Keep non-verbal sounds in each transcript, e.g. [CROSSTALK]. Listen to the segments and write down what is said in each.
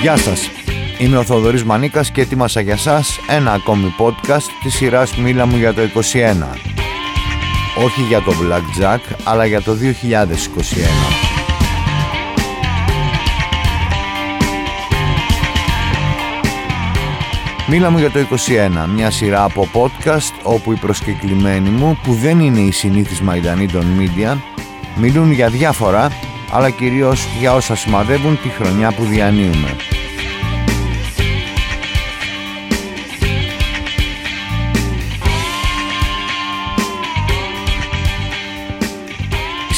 Γεια σας, είμαι ο Θοδωρής Μανίκας και έτοιμασα για σας ένα ακόμη podcast της σειράς «Μίλα μου για το 21». Όχι για το Blackjack, αλλά για το 2021. Μίλα μου για το 21, μια σειρά από podcast όπου οι προσκεκλημένοι μου που δεν είναι οι συνήθεις μαϊντανοί των media μιλούν για διάφορα αλλά κυρίως για όσα σημαδεύουν τη χρονιά που διανύουμε.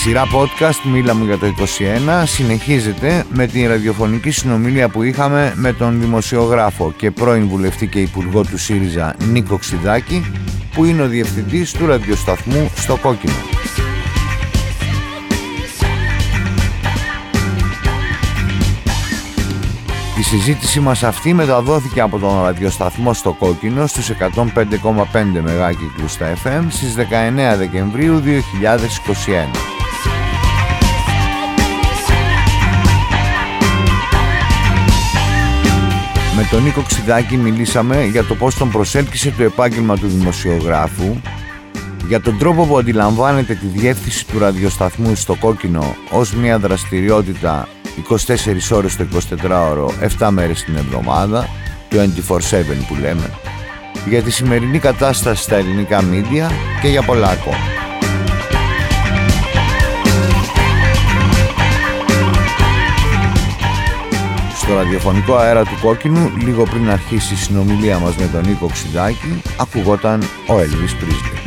Σειρά podcast «Μίλα μου για το 21» συνεχίζεται με την ραδιοφωνική συνομιλία που είχαμε με τον δημοσιογράφο και πρώην βουλευτή και υπουργό του ΣΥΡΙΖΑ Νίκο Ξιδάκη που είναι ο διευθυντής του ραδιοσταθμού στο Κόκκινο. Η συζήτηση μας αυτή μεταδόθηκε από τον ραδιοσταθμό στο Κόκκινο στους 105,5 μεγάκυκλους στα FM στις 19 Δεκεμβρίου 2021. Με τον Νίκο Ξιδάκη μιλήσαμε για το πώς τον προσέλκυσε το επάγγελμα του δημοσιογράφου, για τον τρόπο που αντιλαμβάνεται τη διεύθυνση του ραδιοσταθμού στο κόκκινο ως μια δραστηριότητα 24 ώρες το 24ωρο, 7 μέρες την εβδομάδα, το 24-7 που λέμε, για τη σημερινή κατάσταση στα ελληνικά μίντια και για πολλά ακόμα. Ραδιοφωνικό αέρα του Κόκκινου λίγο πριν αρχίσει η συνομιλία μας με τον Νίκο Ξιδάκη ακουγόταν ο Έλβης Πρίσλι.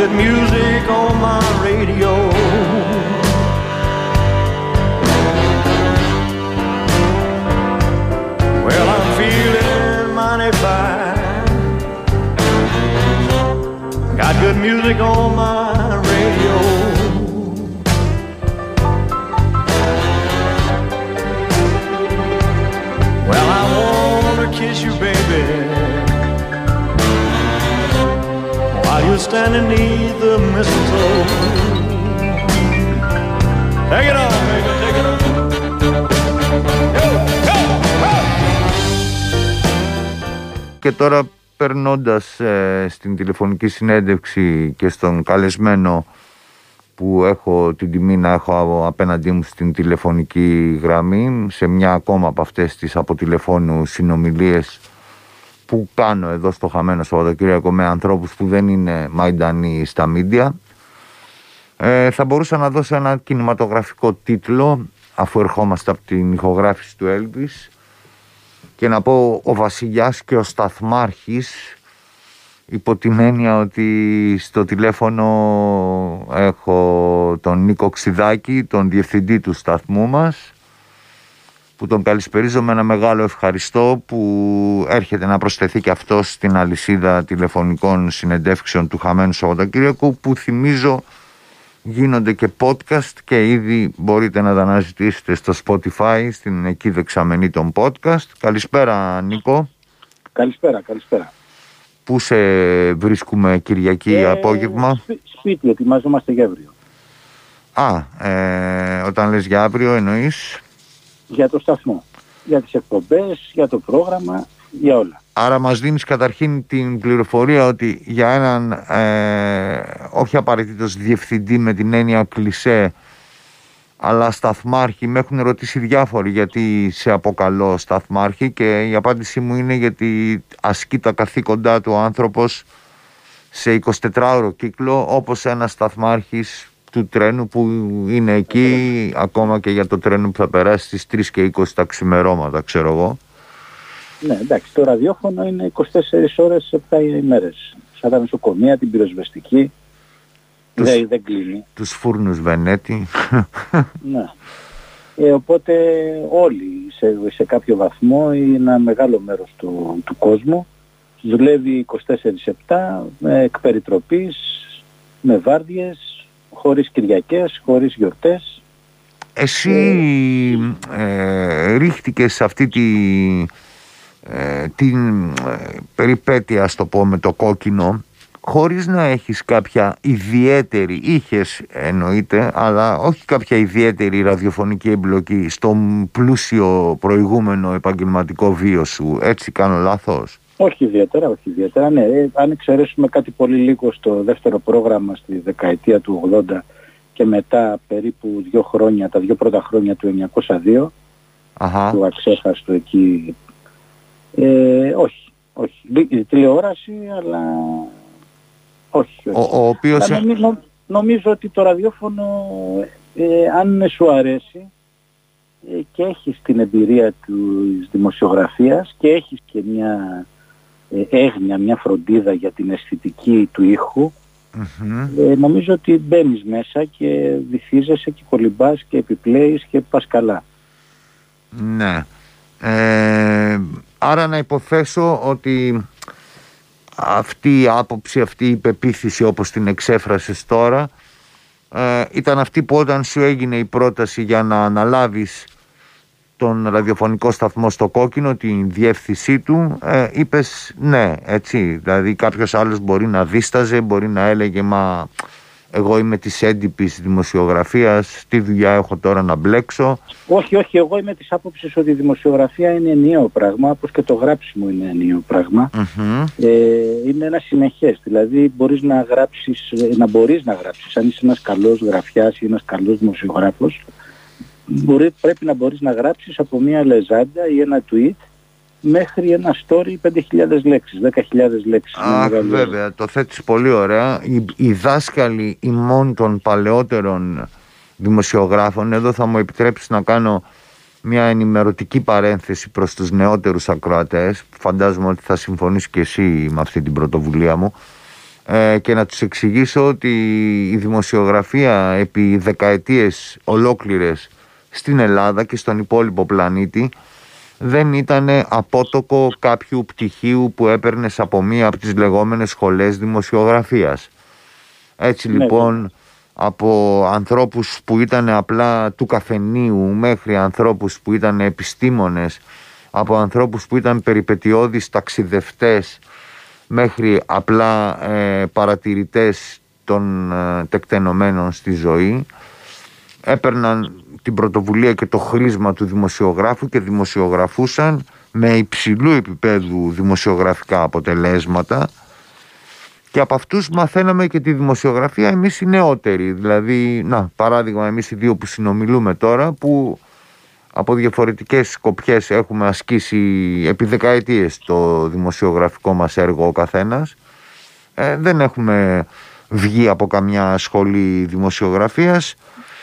Good music on my radio. Well, I'm feeling mighty fine. Got good music on my While you're standing neath the mistletoe. Take it on, baby, take it on. Go, go, go! Και τώρα περνώντας ε, στην τηλεφωνική συνέντευξη και στον καλεσμένο που έχω την τιμή να έχω απέναντί μου στην τηλεφωνική γραμμή σε μια ακόμα από αυτές τις από τηλεφώνου συνομιλίες που κάνω εδώ στο Χαμένο Σαββατοκύριακο με ανθρώπους που δεν είναι μαϊντανοί στα μίντια ε, θα μπορούσα να δώσω ένα κινηματογραφικό τίτλο αφού ερχόμαστε από την ηχογράφηση του Έλβης και να πω ο Βασιλιάς και ο Σταθμάρχης υπό την έννοια ότι στο τηλέφωνο έχω τον Νίκο Ξιδάκη, τον διευθυντή του σταθμού μας που τον καλησπερίζω με ένα μεγάλο ευχαριστώ που έρχεται να προσθεθεί και αυτό στην αλυσίδα τηλεφωνικών συνεντεύξεων του Χαμένου Σαββατοκύριακου που θυμίζω γίνονται και podcast και ήδη μπορείτε να τα αναζητήσετε στο Spotify στην εκεί δεξαμενή των podcast. Καλησπέρα Νίκο. Καλησπέρα, καλησπέρα. Πού σε βρίσκουμε Κυριακή Ε, απόγευμα; σπί- Σπίτι, ετοιμαζόμαστε για αύριο. Α, ε, όταν λες για αύριο εννοείς; Για το σταθμό. Για τις εκπομπές, για το πρόγραμμα, για όλα. Άρα μας δίνεις καταρχήν την πληροφορία ότι για έναν ε, όχι απαραίτητος διευθυντή με την έννοια κλισέ αλλά σταθμάρχη με έχουν ρωτήσει διάφοροι γιατί σε αποκαλώ σταθμάρχη και η απάντησή μου είναι γιατί ασκεί τα καθήκοντά του ο άνθρωπος σε 24ωρο κύκλο όπως ένας σταθμάρχης του τρένου που είναι εκεί ακόμα και για το τρένο που θα περάσει στις 3 και 20 τα ξημερώματα ξέρω εγώ. Ναι, εντάξει, το ραδιόφωνο είναι 24 ώρες 7 ημέρες. Σαν τα νοσοκομεία, την πυροσβεστική, Τους- δεν, δεν κλείνει. Τους φούρνους Βενέτη. [LAUGHS] Ναι. Ε, οπότε όλοι σε, σε κάποιο βαθμό ή ένα μεγάλο μέρος του, του κόσμου δουλεύει 24-7 με εκπεριτροπής, με βάρδιες, χωρίς Κυριακές, χωρίς γιορτές. Εσύ ε, ρίχτηκες σε αυτή τη, ε, την ε, περιπέτεια, ας το πω, με το κόκκινο χωρίς να έχεις κάποια ιδιαίτερη, είχες εννοείται, αλλά όχι κάποια ιδιαίτερη ραδιοφωνική εμπλοκή στο πλούσιο προηγούμενο επαγγελματικό βίο σου. Έτσι κάνω λάθος; Όχι ιδιαίτερα, όχι ιδιαίτερα. Ναι, ε, αν εξαιρέσουμε κάτι πολύ λίγο στο δεύτερο πρόγραμμα στη δεκαετία του 80 και μετά περίπου δύο χρόνια, τα δύο πρώτα χρόνια του 1902, Αχα. του αξέχαστο εκεί. Ε, όχι, όχι. Λι- Τηλεόραση, αλλά όχι. όχι. Ο, ο οποίος... Αλλά νομι- νο- νομίζω ότι το ραδιόφωνο, ε, αν σου αρέσει ε, και έχεις την εμπειρία της δημοσιογραφίας και έχεις και μια ε, έγνοια, μια φροντίδα για την αισθητική του ήχου, Μμμ. ε, νομίζω ότι μπαίνεις μέσα και βυθίζεσαι και κολυμπάς και επιπλέεις και πας καλά. Ναι. Ε, άρα να υποθέσω ότι αυτή η άποψη, αυτή η πεποίθηση όπως την εξέφρασες τώρα ε, ήταν αυτή που όταν σου έγινε η πρόταση για να αναλάβεις τον ραδιοφωνικό σταθμό στο κόκκινο, την διεύθυνσή του, ε, είπες ναι, έτσι. Δηλαδή κάποιος άλλος μπορεί να δίσταζε, μπορεί να έλεγε μα εγώ είμαι της έντυπης δημοσιογραφίας, τι δουλειά έχω τώρα να μπλέξω. Όχι, όχι, εγώ είμαι της άποψης ότι η δημοσιογραφία είναι ενιαίο πράγμα, όπως και το γράψιμο είναι ενιαίο πράγμα. Μμμ. Ε, είναι ένα συνεχές, δηλαδή μπορείς να γράψεις, ε, να μπορείς να γράψεις, αν είσαι ένας καλός γραφιάς ή ένας καλός δημοσιογράφος, μπορεί, πρέπει να μπορείς να γράψεις από μια λεζάντα ή ένα tweet μέχρι ένα story 5.000 λέξεις, 10.000 λέξεις. Είναι Αχ, μεγάλο. βέβαια, το θέτεις πολύ ωραία. Οι, οι δάσκαλοι ημών των παλαιότερων δημοσιογράφων, εδώ θα μου επιτρέψεις να κάνω μια ενημερωτική παρένθεση προς τους νεότερους ακροατές, φαντάζομαι ότι θα συμφωνείς και εσύ με αυτή την πρωτοβουλία μου, ε, και να τους εξηγήσω ότι η δημοσιογραφία επί δεκαετίες ολόκληρες στην Ελλάδα και στον υπόλοιπο πλανήτη δεν ήταν απότοκο κάποιου πτυχίου που έπαιρνε από μία από τις λεγόμενες σχολές δημοσιογραφίας. Έτσι Ναι, λοιπόν από ανθρώπους που ήταν απλά του καφενείου μέχρι ανθρώπους που ήταν επιστήμονες από ανθρώπους που ήταν περιπετειώδεις ταξιδευτές μέχρι απλά ε, παρατηρητές των ε, τεκτενομένων στη ζωή έπαιρναν την πρωτοβουλία και το χρήσμα του δημοσιογράφου και δημοσιογραφούσαν με υψηλού επίπεδου δημοσιογραφικά αποτελέσματα. Και από αυτούς μαθαίναμε και τη δημοσιογραφία. Εμείς οι νεότεροι δηλαδή, να παράδειγμα εμείς οι δύο που συνομιλούμε τώρα που από διαφορετικές σκοπιές έχουμε ασκήσει επί δεκαετίες το δημοσιογραφικό μας έργο ο καθένας. Ε, δεν έχουμε βγει από καμιά σχολή δημοσιογραφίας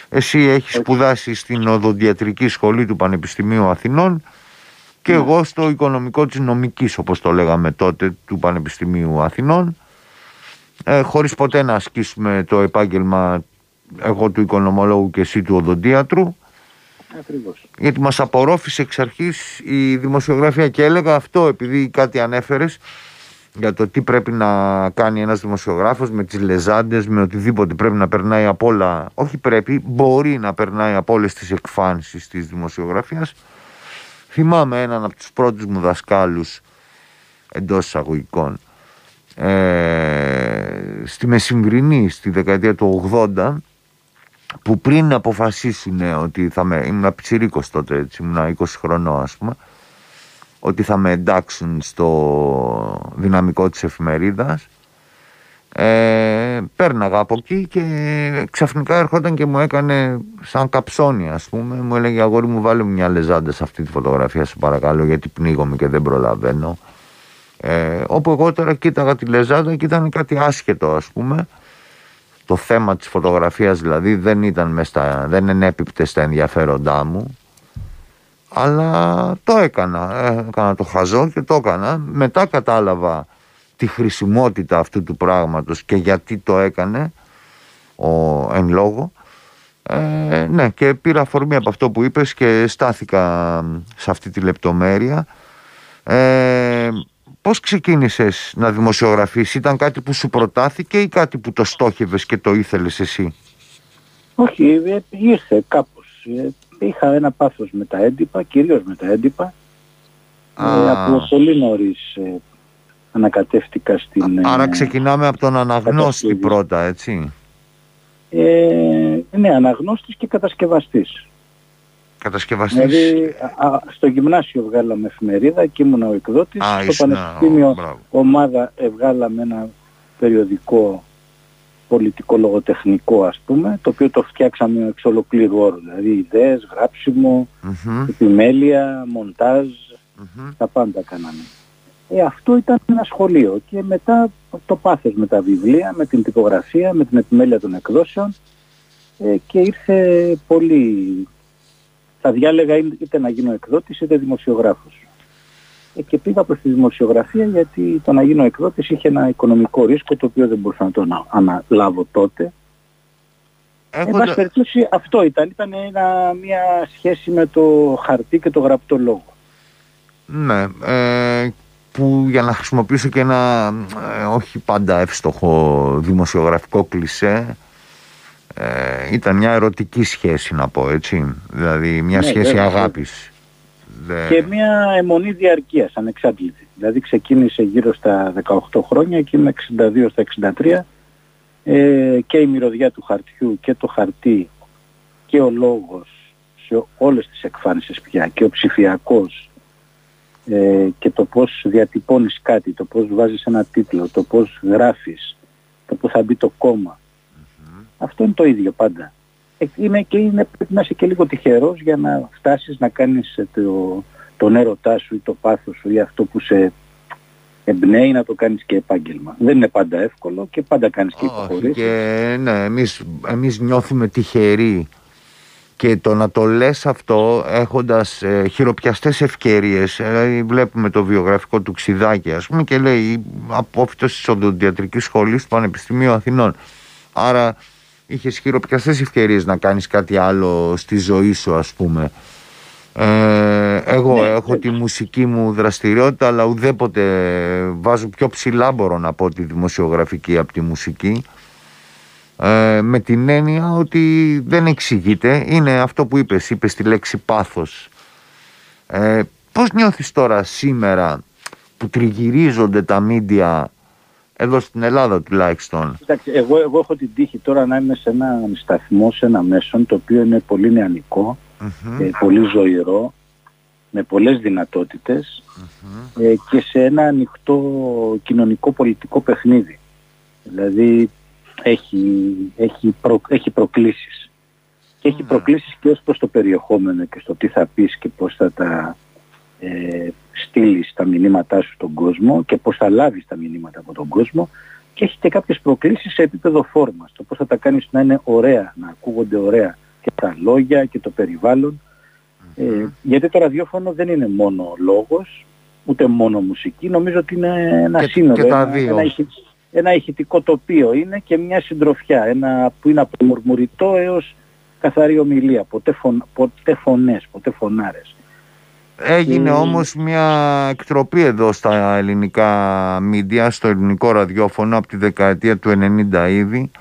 εσύ έχεις σπουδάσει στην οδοντιατρική σχολή του Πανεπιστημίου Αθηνών και εγώ στο οικονομικό της νομικής όπως το λέγαμε τότε του Πανεπιστημίου Αθηνών. Ε, χωρίς ποτέ να ασκήσουμε το επάγγελμα εγώ του οικονομολόγου και εσύ του οδοντίατρου. Ακριβώς. γιατί μας απορρόφησε εξ αρχής η δημοσιογραφία και έλεγα αυτό επειδή κάτι ανέφερες για το τι πρέπει να κάνει ένας δημοσιογράφος με τις λεζάντες, με οτιδήποτε πρέπει να περνάει από όλα, όχι πρέπει, μπορεί να περνάει από όλες τις εκφάνσεις της δημοσιογραφίας. Θυμάμαι έναν από τους πρώτους μου δασκάλους εντός εισαγωγικών ε, στη Μεσημβρινή στη δεκαετία του 80 που πριν αποφασίσουν ότι θα με, ήμουν πιτσιρίκος τότε έτσι, ήμουν 20 χρονών ας πούμε ότι θα με εντάξουν στο δυναμικό της εφημερίδας. Ε, πέρναγα από εκεί και ξαφνικά έρχονταν και μου έκανε σαν καψόνι ας πούμε. Μου έλεγε αγόρι μου βάλε μια λεζάντα σε αυτή τη φωτογραφία σου παρακαλώ γιατί πνίγομαι και δεν προλαβαίνω ε, όπου εγώ τώρα κοίταγα τη λεζάντα και ήταν κάτι άσχετο ας πούμε. Το θέμα της φωτογραφίας δηλαδή δεν ήταν μες στα, δεν ενέπιπτε στα ενδιαφέροντά μου αλλά το έκανα, έκανα το χαζό και το έκανα μετά κατάλαβα τη χρησιμότητα αυτού του πράγματος και γιατί το έκανε ο εν λόγω ε, ναι και πήρα αφορμή από αυτό που είπες και στάθηκα σε αυτή τη λεπτομέρεια ε, Πώς ξεκίνησες να δημοσιογραφείς, ήταν κάτι που σου προτάθηκε ή κάτι που το στόχευες και το ήθελες εσύ; Όχι, ε, ήρθε κάπως. Ε, είχα ένα πάθος με τα έντυπα, κυρίως με τα έντυπα. Ε, από πολύ νωρίς ανακατεύτηκα στην... Άρα ξεκινάμε από τον αναγνώστη πρώτα, έτσι. Ε, ναι, αναγνώστης και κατασκευαστής. Κατασκευαστής. Δηλαδή, στο γυμνάσιο βγάλαμε εφημερίδα και ήμουν ο εκδότης. στο πανεπιστήμιο ομάδα βγάλαμε ένα περιοδικό πολιτικό λογοτεχνικό ας πούμε, το οποίο το φτιάξαμε εξ ολοκλήρου όρου. Δηλαδή ιδέες, επιμέλεια, τα πάντα κάναμε. Ε, αυτό ήταν ένα σχολείο και μετά το πάθος με τα βιβλία, με την τυπογραφία, με την επιμέλεια των εκδόσεων ε, και ήρθε πολύ... Θα διάλεγα είτε να γίνω εκδότης είτε δημοσιογράφος. Ε, και πήγα προς τη δημοσιογραφία γιατί το να γίνω εκδότης είχε ένα οικονομικό ρίσκο το οποίο δεν μπορούσα να το αναλάβω τότε. Εν πάση περιπτώσει αυτό ήταν. Ήταν μια σχέση με το χαρτί και το γραπτό λόγο. Ναι. Ε, που για να χρησιμοποιήσω και ένα ε, όχι πάντα εύστοχο δημοσιογραφικό κλισέ ε, ήταν μια ερωτική σχέση να πω έτσι δηλαδή μια ναι, σχέση αγάπης και μια αιμονή διαρκείας ανεξάρτητη δηλαδή ξεκίνησε γύρω στα 18 χρόνια και είμαι 62 στα 63 ε, και η μυρωδιά του χαρτιού και το χαρτί και ο λόγος σε όλες τις εκφάνσεις πια και ο ψηφιακός ε, και το πώς διατυπώνεις κάτι, το πώς βάζεις ένα τίτλο, το πώς γράφεις, το πώς θα μπει το κομμα Αυτό είναι το ίδιο πάντα. Ε, είναι και είναι, πρέπει να είσαι και λίγο τυχερός για να φτάσεις να κάνεις το, τον έρωτά σου ή το πάθος σου ή αυτό που σε εμπνέει να το κάνεις και επάγγελμα. Δεν είναι πάντα εύκολο και πάντα κάνεις και υποχωρήσεις. Και ναι, εμείς, εμείς νιώθουμε τυχεροί και το να το λες αυτό έχοντας ε, χειροπιαστές ευκαιρίες ε, βλέπουμε το βιογραφικό του Ξιδάκη ας πούμε και λέει απόφυτος της οδοντιατρικής σχολής του Πανεπιστημίου Αθηνών άρα είχες χειροπιαστές ευκαιρίες να κάνεις κάτι άλλο στη ζωή σου ας πούμε. Ε, εγώ ναι, έχω ναι. τη μουσική μου δραστηριότητα αλλά ουδέποτε βάζω πιο ψηλά μπορώ να πω τη δημοσιογραφική από τη μουσική. Ε, με την έννοια ότι δεν εξηγείται. Είναι αυτό που είπες, είπες τη λέξη πάθος. Ε, πώς νιώθεις τώρα σήμερα που τριγυρίζονται τα μίντια εδώ στην Ελλάδα τουλάχιστον Εντάξει, εγώ, εγώ έχω την τύχη τώρα να είμαι σε ένα σταθμό, σε ένα μέσον το οποίο είναι πολύ νεανικό ε, πολύ ζωηρό με πολλές ε, και σε ένα ανοιχτό κοινωνικό πολιτικό παιχνίδι δηλαδή έχει, έχει, προ, έχει προκλήσεις. Και έχει ναι. προκλήσεις και ως προς το περιεχόμενο και στο τι θα πεις και πώς θα τα ε, στείλεις τα μηνύματά σου στον κόσμο και πώς θα λάβεις τα μηνύματα από τον κόσμο και έχει και κάποιες προκλήσεις σε επίπεδο φόρμας. Το πώς θα τα κάνεις να είναι ωραία, να ακούγονται ωραία και τα λόγια και το περιβαλλον Ε, γιατί το ραδιόφωνο δεν είναι μόνο λόγος, ούτε μόνο μουσική. Νομίζω ότι είναι ένα και, σύνολο. Και τα δύο ένα ηχητικό τοπίο είναι και μια συντροφιά, ένα που είναι από μουρμουριτό έως καθαρή ομιλία, ποτέ, φων, ποτέ φωνές, ποτέ φωνάρες. Έγινε όμως μια εκτροπή εδώ στα ελληνικά μίντια, στο ελληνικό ραδιόφωνο από τη δεκαετία του 90 ήδη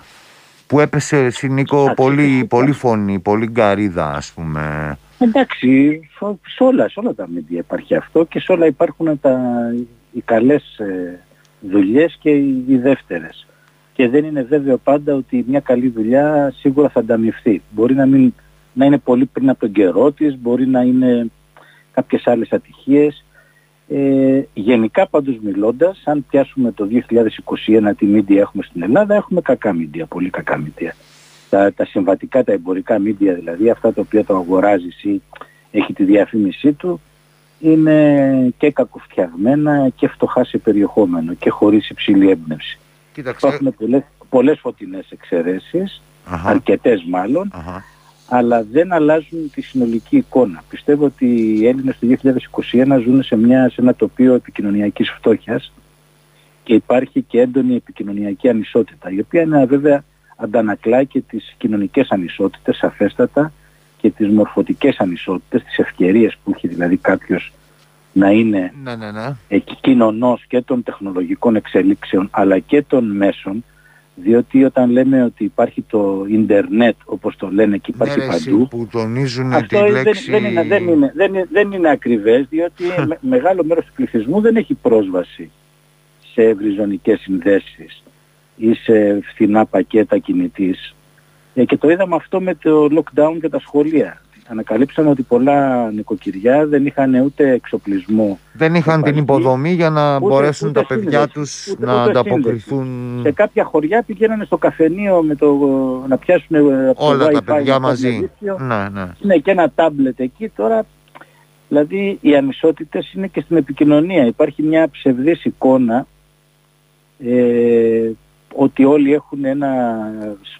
που έπεσε συνήκω πολύ, πολύ φωνή, πολύ γκαρίδα ας πούμε. Εντάξει, σε όλα, σε όλα τα μίντια υπάρχει αυτό και σε όλα υπάρχουν τα, οι καλές ε, δουλειές και οι δεύτερες. Και δεν είναι βέβαιο πάντα ότι μια καλή δουλειά σίγουρα θα ανταμυφθεί. Μπορεί να, μην, να είναι πολύ πριν από τον καιρό της, μπορεί να είναι κάποιες άλλες ατυχίες. Ε, γενικά πάντως μιλώντας, αν πιάσουμε το 2021 τι μίντια έχουμε στην Ελλάδα, έχουμε κακά μίντια, πολύ κακά μίντια. Τα, τα συμβατικά, τα εμπορικά μίντια δηλαδή, αυτά τα οποία το αγοράζει ή έχει τη διαφήμισή του, είναι και κακοφτιαγμένα και φτωχά σε περιεχόμενο και χωρίς υψηλή έμπνευση. Κοίταξε. Υπάρχουν πολλές, πολλές φωτεινές εξαιρέσεις, Αχα, αρκετές μάλλον, αχα. Αλλά δεν αλλάζουν τη συνολική εικόνα. Πιστεύω ότι οι Έλληνες το 2021 ζουν σε, μια, σε ένα τοπίο επικοινωνιακής φτώχειας και υπάρχει και έντονη επικοινωνιακή ανισότητα, η οποία είναι βέβαια αντανακλά και τις κοινωνικές ανισότητες σαφέστατα και τις μορφωτικές ανισότητες, τις ευκαιρίες που έχει δηλαδή κάποιος να είναι Ναι, ναι, ναι. εκεί κοινωνός και των τεχνολογικών εξελίξεων αλλά και των μέσων διότι όταν λέμε ότι υπάρχει το ίντερνετ όπως το λένε και υπάρχει ναι, ρε, εσύ, παντού που τονίζουν τη αυτό δεν, λέξη... δεν, είναι, δεν, είναι, δεν, είναι, δεν είναι ακριβές διότι με- μεγάλο μέρος του πληθυσμού δεν έχει πρόσβαση σε ευρυζωνικές συνδέσεις ή σε φθηνά πακέτα κινητής ε, και το είδαμε αυτό με το lockdown και τα σχολεία. Ανακαλύψαμε ότι πολλά νοικοκυριά δεν είχαν ούτε εξοπλισμό Δεν είχαν την υπάρχει. υποδομή για να Ούτε- μπορέσουν ούτε τα παιδιά σύνδεση, τους ούτε- να ούτε ανταποκριθούν σε κάποια χωριά πηγαίνανε στο καφενείο με το, να πιάσουν ε, από το όλα τα Wi-Fi παιδιά ένα μαζί. διαδίκτυο. Ναι, ναι. Ναι, και ένα τάμπλετ εκεί τώρα. Δηλαδή οι ανισότητες είναι και στην επικοινωνία. Υπάρχει μια ψευδής εικόνα ε, ότι όλοι έχουν ένα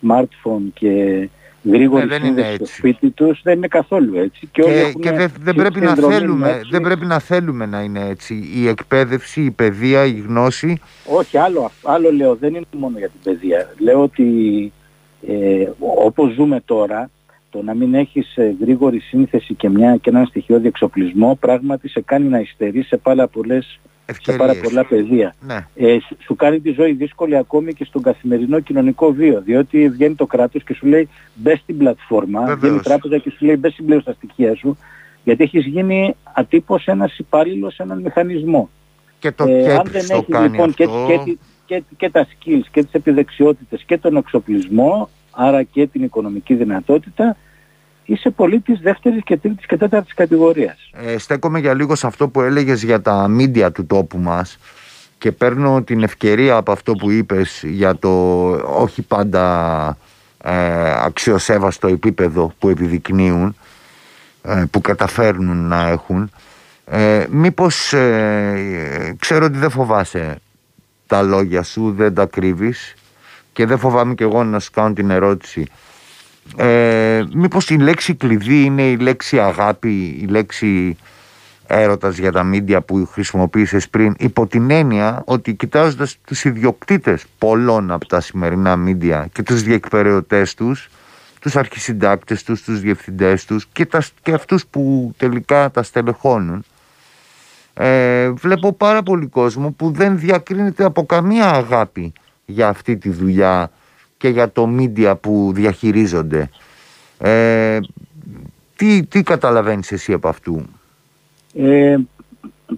smartphone και γρήγορη Ναι, δεν είναι σύνδεση στο έτσι. σπίτι τους. Δεν είναι καθόλου έτσι. Και, όλοι Και, έχουν και δεν, δεν, συ- πρέπει να συνδρομή θέλουμε, Netflix. δεν πρέπει να θέλουμε να είναι έτσι. Η εκπαίδευση, η παιδεία, η γνώση Όχι, άλλο, αυτό- άλλο λέω, δεν είναι μόνο για την παιδεία. Λέω ότι ε, όπως ζούμε τώρα, το να μην έχεις ε, γρήγορη σύνθεση και, μια, και έναν στοιχειώδη εξοπλισμό πράγματι σε κάνει να υστερείς σε πάρα, πολλές, σε πάρα ευκαιρίες. πολλά πεδία. Ναι, Ε, σου- σου κάνει τη ζωή δύσκολη ακόμη και στον καθημερινό κοινωνικό βίο, διότι βγαίνει το κράτος και σου λέει μπες στην πλατφόρμα, Βεβαίως. βγαίνει η τράπεζα και σου λέει μπες συμπλήρω τα στοιχεία σου, γιατί έχεις γίνει ατύπως ένας υπάλληλος σε έναν μηχανισμό. και το Ε, αν ΚΕΠ δεν το έχεις κάνει λοιπόν και, αυτό. και, τη- και, και τα skills και τις επιδεξιότητες και τον εξοπλισμό, άρα και την οικονομική δυνατότητα, είσαι πολίτης δεύτερης και τρίτης και τέταρτης κατηγορίας. Ε, στέκομαι για λίγο σε αυτό που έλεγες για τα μίντια του τόπου μας και παίρνω την ευκαιρία από αυτό που είπες για το όχι πάντα ε, αξιοσέβαστο επίπεδο που επιδεικνύουν ε, που καταφέρνουν να έχουν ε, μήπως ε, ξέρω ότι δεν φοβάσαι τα λόγια σου δεν τα κρύβεις και δεν φοβάμαι και εγώ να σου κάνω την ερώτηση ε, μήπως η λέξη κλειδί είναι η λέξη αγάπη, η λέξη έρωτας για τα μίντια που χρησιμοποίησες πριν υπό την έννοια ότι κοιτάζοντας τους ιδιοκτήτες πολλών από τα σημερινά μίντια και τους διεκπαιρεωτές τους τους αρχισυντάκτες τους, τους διευθυντές τους και, τα, και αυτούς που τελικά τα στελεχώνουν ε, βλέπω πάρα πολύ κόσμο που δεν διακρίνεται από καμία αγάπη για αυτή τη δουλειά και για το μίντια που διαχειρίζονται. Ε, τι, τι καταλαβαίνεις εσύ από αυτού; Ε,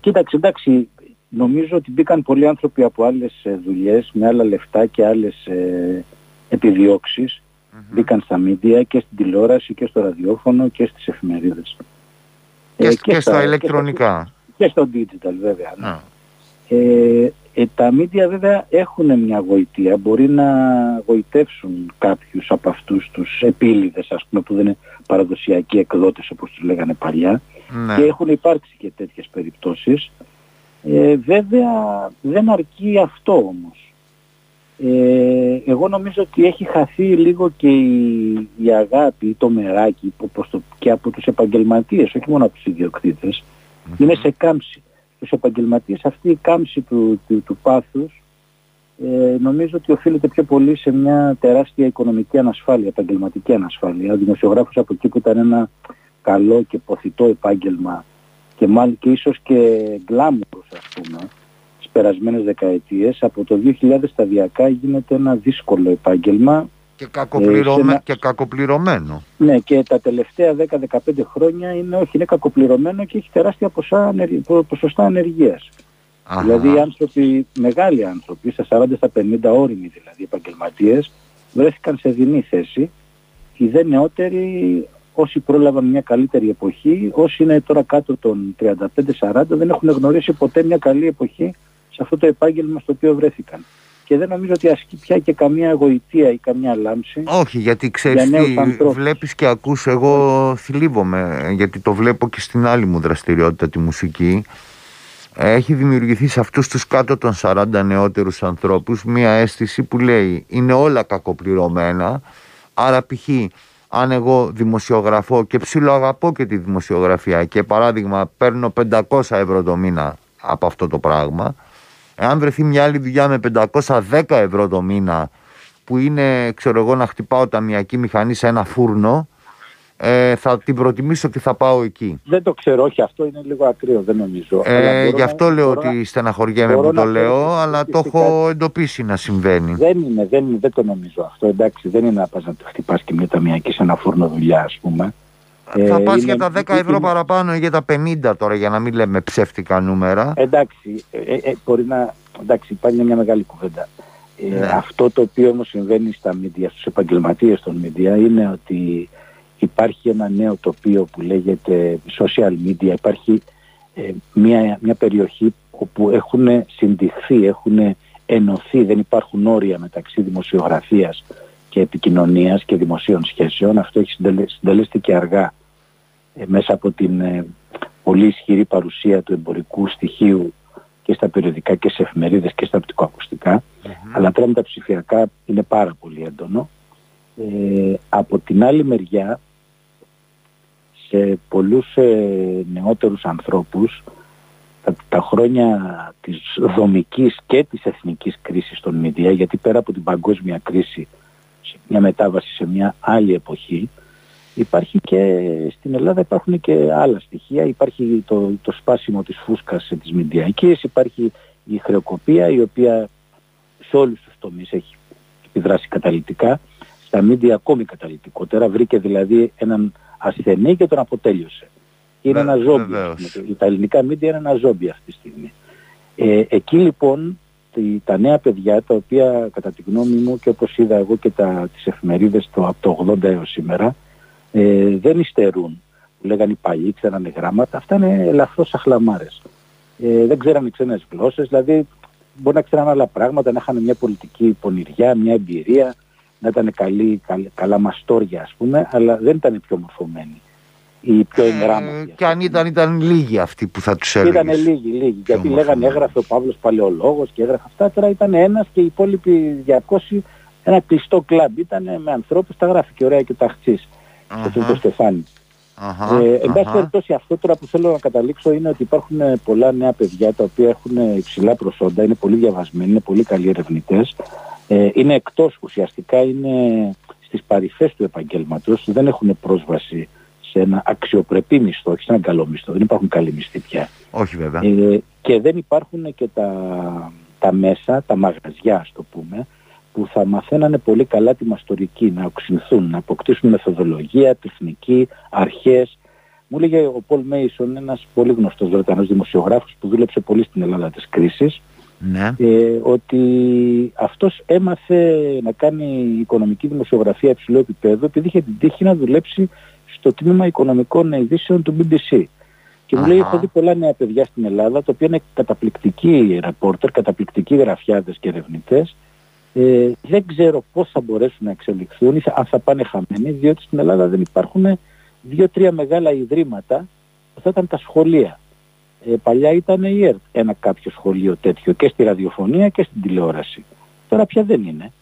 κοίταξε, εντάξει, νομίζω ότι μπήκαν πολλοί άνθρωποι από άλλες ε, δουλειές με άλλα λεφτά και άλλες ε, επιδιώξεις. Μπήκαν στα μίντια και στην τηλεόραση και στο ραδιόφωνο και στις εφημερίδες. Και, Ε, και, στα και ηλεκτρονικά. Και στο digital βέβαια. ναι. Να. Ε, ε, τα μίντια βέβαια έχουν μια γοητεία, μπορεί να γοητεύσουν κάποιους από αυτούς τους επίλυδες ας πούμε που δεν είναι παραδοσιακοί εκδότες όπως τους λέγανε παλιά Ναι. και έχουν υπάρξει και τέτοιες περιπτώσεις. Ε, βέβαια δεν αρκεί αυτό όμως. Ε, εγώ νομίζω ότι έχει χαθεί λίγο και η, η αγάπη, το μεράκι όπως το, και από τους επαγγελματίες, όχι μόνο από τους ιδιοκτήτες. Είναι σε κάμψη. Στους επαγγελματίες αυτή η κάμψη του, του, του πάθους ε, νομίζω ότι οφείλεται πιο πολύ σε μια τεράστια οικονομική ανασφάλεια, επαγγελματική ανασφάλεια. Ο δημοσιογράφος από εκεί που ήταν ένα καλό και ποθητό επάγγελμα και μάλλον και ίσως και γκλάμουρος ας πούμε τις περασμένες δεκαετίες από το 2000 σταδιακά γίνεται ένα δύσκολο επάγγελμα Και, κακοπληρωμέ- Ε, σε ένα- και κακοπληρωμένο. ναι και τα τελευταία 10-15 χρόνια είναι όχι είναι κακοπληρωμένο και έχει τεράστια ποσά, ανεργ- πο- ποσοστά ανεργίας. Αχα. Δηλαδή οι άνθρωποι, μεγάλοι άνθρωποι, στα 40 στα 50 όριμοι δηλαδή επαγγελματίες, βρέθηκαν σε δινή θέση. Οι δε νεότεροι όσοι πρόλαβαν μια καλύτερη εποχή, όσοι είναι τώρα κάτω των 35-40 δεν έχουν γνωρίσει ποτέ μια καλή εποχή σε αυτό το επάγγελμα στο οποίο βρέθηκαν. Και δεν νομίζω ότι ασκεί πια και καμία εγωιτεία ή καμιά λάμψη. Όχι, γιατί ξέρεις για νέους τι, ανθρώπους. βλέπεις και ακούς, εγώ θλίβομαι, γιατί το βλέπω και στην άλλη μου δραστηριότητα, τη μουσική. Έχει δημιουργηθεί σε αυτούς τους κάτω των 40 νεότερους ανθρώπους μία αίσθηση που λέει είναι όλα κακοπληρωμένα, άρα π.χ. αν εγώ δημοσιογραφώ και ψιλοαγαπώ και τη δημοσιογραφία και παράδειγμα παίρνω 500 ευρώ το μήνα από αυτό το πράγμα, εάν βρεθεί μια άλλη δουλειά με 510 ευρώ το μήνα που είναι, ξέρω εγώ, να χτυπάω ταμιακή μηχανή σε ένα φούρνο, ε, θα την προτιμήσω και θα πάω εκεί. Δεν το ξέρω, όχι αυτό είναι λίγο ακραίο, δεν νομίζω. Αλλά Ε, μπορώ γι' να- αυτό λέω μπορώ να- ότι στεναχωριέμαι μπορώ που το να λέω, πω αλλά το στατιστικά- έχω εντοπίσει να συμβαίνει. Δεν είναι, δεν, είναι, δεν το νομίζω αυτό. Εντάξει, δεν είναι να πας να το χτυπάς και μια ταμιακή σε ένα φούρνο δουλειά, ας πούμε. Θα Ε, πας είναι- για τα 10 ευρώ είναι- παραπάνω ή για τα 50 τώρα, για να μην λέμε ψεύτικα νούμερα. Εντάξει, ε, ε, μπορεί να... Εντάξει, υπάρχει μια μεγάλη κουβέντα. Ε, Ναι. Αυτό το οποίο όμως συμβαίνει στα media, στους επαγγελματίες των media είναι ότι υπάρχει ένα νέο τοπίο που λέγεται social media. Υπάρχει ε, μια, μια περιοχή όπου έχουν συντυχθεί, έχουν ενωθεί, δεν υπάρχουν όρια μεταξύ δημοσιογραφίας και επικοινωνίας και δημοσίων σχέσεων. Αυτό έχει συντελε- συντελέστηκε αργά ε, μέσα από την ε, πολύ ισχυρή παρουσία του εμπορικού στοιχείου και στα περιοδικά και σε εφημερίδες και στα οπτικοακουστικά. Αλλά τώρα με τα ψηφιακά είναι πάρα πολύ έντονο. Ε, από την άλλη μεριά, σε πολλούς ε, νεότερους ανθρώπους, τα, τα χρόνια της δομικής και της εθνικής κρίσης των media, γιατί πέρα από την παγκόσμια κρίση, σε μια μετάβαση σε μια άλλη εποχή, υπάρχει και στην Ελλάδα υπάρχουν και άλλα στοιχεία. Υπάρχει το, το σπάσιμο της φούσκας ε, της μηντιακής, υπάρχει η χρεοκοπία η οποία σε όλους τους τομείς έχει επιδράσει καταλητικά. Στα μίντια ακόμη καταλητικότερα. Βρήκε δηλαδή έναν ασθενή και τον αποτέλειωσε. Είναι Βε- ένα ζόμπι. βεβαίως. ας πούμε. Τα ελληνικά μίντια είναι ένα ζόμπι αυτή τη στιγμή. Ε, εκεί λοιπόν τη- τα νέα παιδιά τα οποία κατά τη γνώμη μου και όπως είδα εγώ και τα, τις εφημερίδες το, από το 80 έως σήμερα ε, δεν υστερούν. Που λέγανε οι παλιοί, ξέρανε γράμματα. Αυτά είναι ελαφρώς αχλαμάρες. Ε, δεν ξέρανε ξένες γλώσσες, δηλαδή μπορεί να ξέρανε άλλα πράγματα, να είχαν μια πολιτική πονηριά, μια εμπειρία, να ήταν καλή, καλ- καλά μαστόρια ας πούμε, αλλά δεν ήταν πιο μορφωμένοι ή πιο Ε, εγγράμματοι. και αν ήταν, ήταν λίγοι αυτοί που θα τους έλεγες. Ήταν λίγοι, λίγοι. Γιατί μορφωμένοι. λέγανε έγραφε ο Παύλος Παλαιολόγος και έγραφε αυτά. Τώρα ήταν ένας και οι υπόλοιποι 200 ένα κλειστό κλαμπ. Ήταν με ανθρώπους, τα γράφει και ωραία και ο Ταχτσής και το Αχα, Στεφάνι. αχα, Ε, εν πάση αχα. περιπτώσει, αυτό τώρα που θέλω να καταλήξω είναι ότι υπάρχουν ε, πολλά νέα παιδιά τα οποία έχουν υψηλά προσόντα, είναι πολύ διαβασμένοι, είναι πολύ καλοί ερευνητές. Ε, είναι εκτός ουσιαστικά, είναι στις παρυφές του επαγγέλματος, δεν έχουν πρόσβαση σε ένα αξιοπρεπή μισθό, όχι σε ένα καλό μισθό. Δεν υπάρχουν καλοί μισθοί πια. Όχι βέβαια. Ε, και δεν υπάρχουν και τα, τα μέσα, τα μαγαζιά, ας το πούμε, που θα μαθαίνανε πολύ καλά τη μαστορική, να οξυνθούν, να αποκτήσουν μεθοδολογία, τεχνική, αρχές. Μου έλεγε ο Πολ Μέισον, ένας πολύ γνωστός Βρετανός δημοσιογράφος που δούλεψε πολύ στην Ελλάδα της κρίσης, Ναι. ε, ότι αυτός έμαθε να κάνει οικονομική δημοσιογραφία υψηλού επίπεδου επειδή είχε την τύχη να δουλέψει στο τμήμα οικονομικών ειδήσεων του BBC. Και μου λέει, Αχα. έχω δει πολλά νέα παιδιά στην Ελλάδα, τα οποία είναι καταπληκτικοί ρεπόρτερ, καταπληκτικοί γραφιάδες και ερευνητές. Ε, δεν ξέρω πώς θα μπορέσουν να εξελιχθούν ή θα- αν θα πάνε χαμένοι, διότι στην Ελλάδα δεν υπάρχουν δύο-τρία μεγάλα ιδρύματα που θα ήταν τα σχολεία. Ε, παλιά ήταν η ΕΡΤ ένα κάποιο σχολείο τέτοιο και στη ραδιοφωνία και στην τηλεόραση. Τώρα πια δεν είναι.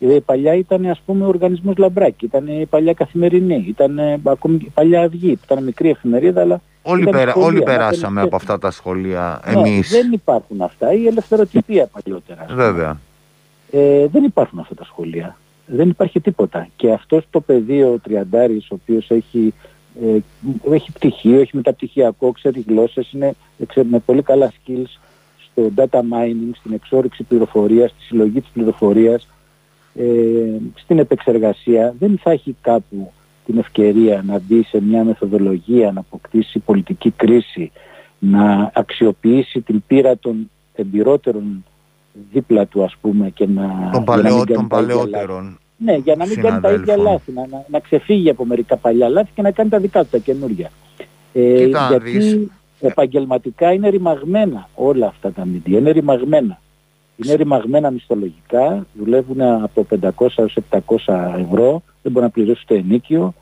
Ε, παλιά ήταν ας πούμε ο οργανισμός Λαμπράκη, ήταν η παλιά καθημερινή, ήταν ε, ακόμη η παλιά αυγή που ήταν μικρή εφημερίδα αλλά Όλοι, ήταν περα, σχολεία, όλοι να περάσαμε παίρνεις από τέχνη. αυτά τα σχολεία Ναι, εμείς. δεν υπάρχουν αυτά. Η ελευθεροτυπία παλιότερα. ας πούμε. Βέβαια. Ε, δεν υπάρχουν αυτά τα σχολεία. Δεν υπάρχει τίποτα. Και αυτός το πεδίο ο Τριαντάρης, ο οποίος έχει, ε, έχει πτυχίο, έχει μεταπτυχιακό, ξέρει γλώσσες, είναι ξέρει, με πολύ καλά skills στο data mining, στην εξόρυξη πληροφορίας, στη συλλογή της πληροφορίας, ε, στην επεξεργασία. Δεν θα έχει κάπου την ευκαιρία να μπει σε μια μεθοδολογία, να αποκτήσει πολιτική κρίση, να αξιοποιήσει την πείρα των εμπειρότερων δίπλα του ας πούμε και να... Των, για να μην παλαιό, κάνει των τα ίδια λάθη. παλαιότερων. Ναι, για να μην κάνει τα ίδια συναδέλφων. λάθη, να, να, να ξεφύγει από μερικά παλιά λάθη και να κάνει τα δικά του, τα καινούργια. Ε, Κοίτα να γιατί δεις. επαγγελματικά είναι ρημαγμένα όλα αυτά τα μίντια, είναι ρημαγμένα. Είναι ρημαγμένα μισθολογικά, δουλεύουν από 500 έως 700 ευρώ, δεν μπορεί να πληρώσει το ενίκιο.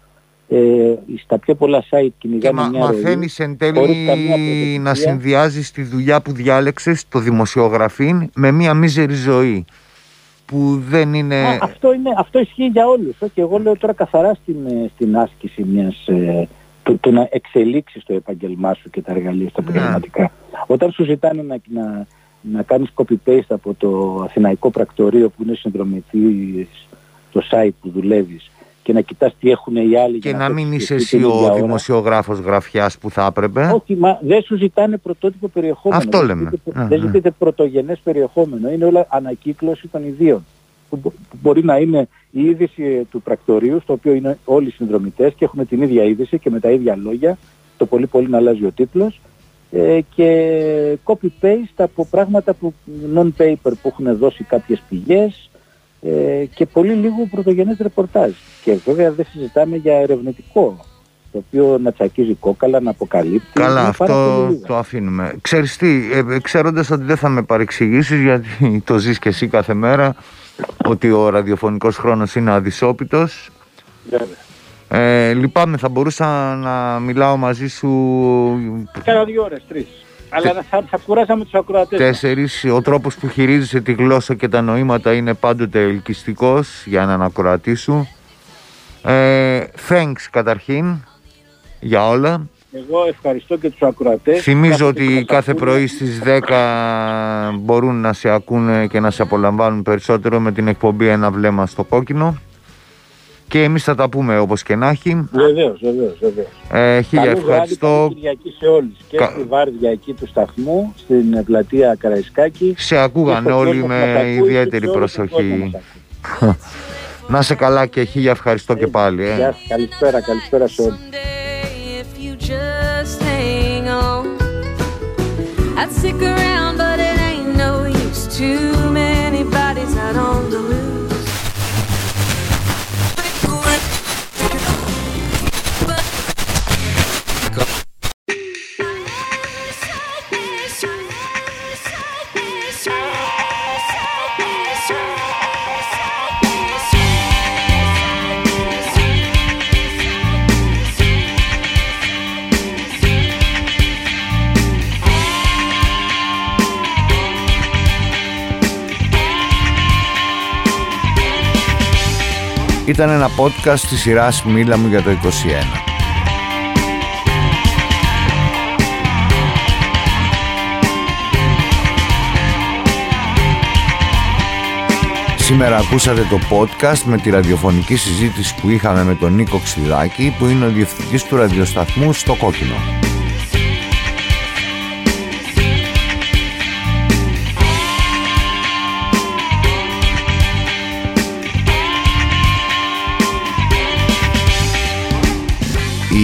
Ε, στα πιο πολλά site Και κυνηγάνε μα, μια ροή. μαθαίνεις εν χωρίς καμία τέλει προετοιμασία. να συνδυάζεις τη δουλειά που διάλεξες, το δημοσιογραφήν, με μια μίζερη ζωή που δεν είναι... Α, αυτό, είναι, αυτό ισχύει για όλους. Και εγώ λέω τώρα καθαρά στην, ε, στην άσκηση μιας, ε, του, του να εξελίξεις το επαγγελμά σου και τα εργαλεία στα Ναι. επαγγελματικά. Όταν σου ζητάνε να, να, να κάνεις copy-paste από το Αθηναϊκό Πρακτορείο που είναι συνδρομητής στο site που δουλεύεις και να κοιτάς τι έχουν οι άλλοι και για να το μην είσαι εξηγήσεις εσύ την ίδια ο ώρα. δημοσιογράφος γραφιάς που θα έπρεπε. Όχι, μα δεν σου ζητάνε πρωτότυπο περιεχόμενο. Αυτό δεν λέμε. ζητείτε- Ναι, δεν ναι. ζητείτε πρωτογενές περιεχόμενο. Είναι όλα ανακύκλωση των ιδίων. Που, μπο- που μπορεί να είναι η είδηση ε, του πρακτορείου, στο οποίο είναι όλοι οι συνδρομητές και έχουν την ίδια είδηση και με τα ίδια λόγια. Το πολύ πολύ να αλλάζει ο τίτλος. Ε, και copy-paste από πράγματα που non-paper που έχουν δώσει κάποιες πηγές ε, και πολύ λίγο πρωτογενές ρεπορτάζ. Και βέβαια δεν συζητάμε για ερευνητικό, το οποίο να τσακίζει κόκαλα, να αποκαλύπτει. Καλά, Είναι πάρα πολύ αυτό λίγα. το αφήνουμε. Ξέρεις τι, ε, ξέροντας ότι δεν θα με παρεξηγήσεις γιατί [LAUGHS] το ζεις και εσύ κάθε μέρα ότι ο ραδιοφωνικός χρόνος είναι αδυσόπιτος. Βέβαια. Ε, λυπάμαι, θα μπορούσα να μιλάω μαζί σου Κάνα δύο ώρες, τρεις. Αλλά θα, θα κουράσαμε τους ακροατές. μας. τέσσερις. Ο τρόπος που χειρίζεσαι τη γλώσσα και τα νοήματα είναι πάντοτε ελκυστικός για έναν ακροατή σου. Ε, thanks καταρχήν για όλα. Εγώ ευχαριστώ και τους ακροατές. Θυμίζω Κάθε ότι που μας κάθε ακούνε. πρωί στις 10 μπορούν να σε ακούνε και να σε απολαμβάνουν περισσότερο με την εκπομπή «Ένα βλέμμα στο κόκκινο». Και εμείς θα τα πούμε όπως και να έχει. Βεβαίως, βεβαίως, βεβαίως. Ε, χίλια Καλό βράδυ, ευχαριστώ. καλή Κυριακή σε όλους. Και Κα- στη βάρδια εκεί του σταθμού, στην ε, πλατεία Καραϊσκάκη. Σε ακούγανε και στον όλοι κόσμο που μας με ακούει και ιδιαίτερη σε όλο τον κόσμο προσοχή. μας ακούει. [LAUGHS] Να σε καλά και χίλια ευχαριστώ και πάλι. Ε. Γεια σας, καλησπέρα, καλησπέρα σε όλους. Someday, if you just hang on, I'd stick around, Ήταν ένα podcast της σειράς «Μίλα μου για το 21». Σήμερα ακούσατε το podcast με τη ραδιοφωνική συζήτηση που είχαμε με τον Νίκο Ξηδάκη που είναι ο διευθυντής του ραδιοσταθμού στο Κόκκινο.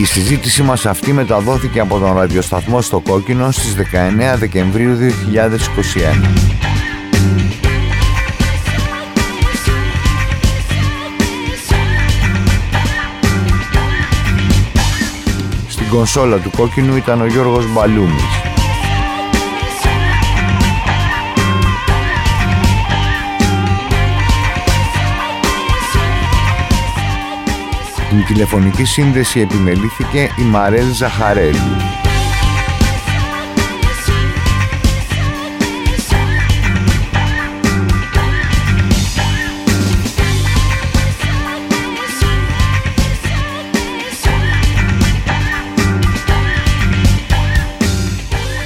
Η συζήτηση μας αυτή μεταδόθηκε από τον ραδιοσταθμό στο Κόκκινο στις 19 Δεκεμβρίου 2021. Στην κονσόλα του Κόκκινου ήταν ο Γιώργος Μπαλούμης. Την τηλεφωνική σύνδεση επιμελήθηκε η Μαρέλ Ζαχαρέλου.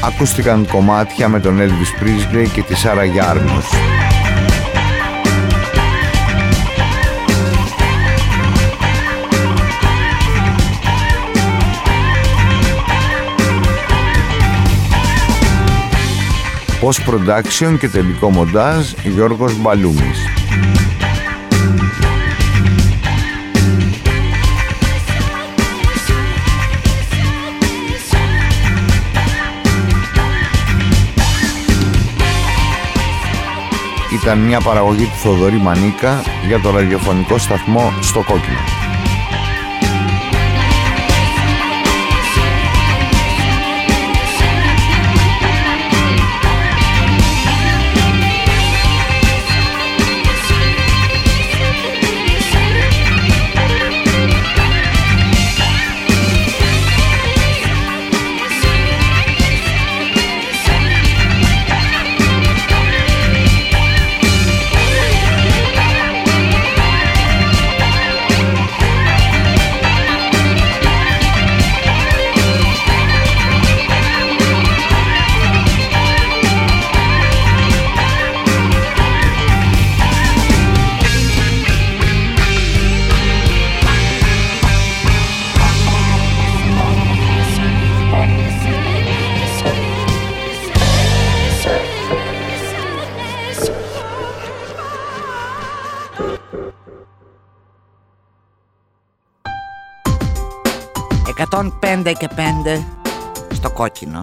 Ακούστηκαν κομμάτια με τον Elvis Presley και τη Σάρα Γιάρμος. Post production και τελικό μοντάζ Γιώργος Μπαλούμης. ήταν μια παραγωγή του Θοδωρή Μανίκα για το ραδιοφωνικό σταθμό στο Κόκκινο. Και πέντε στο κόκκινο.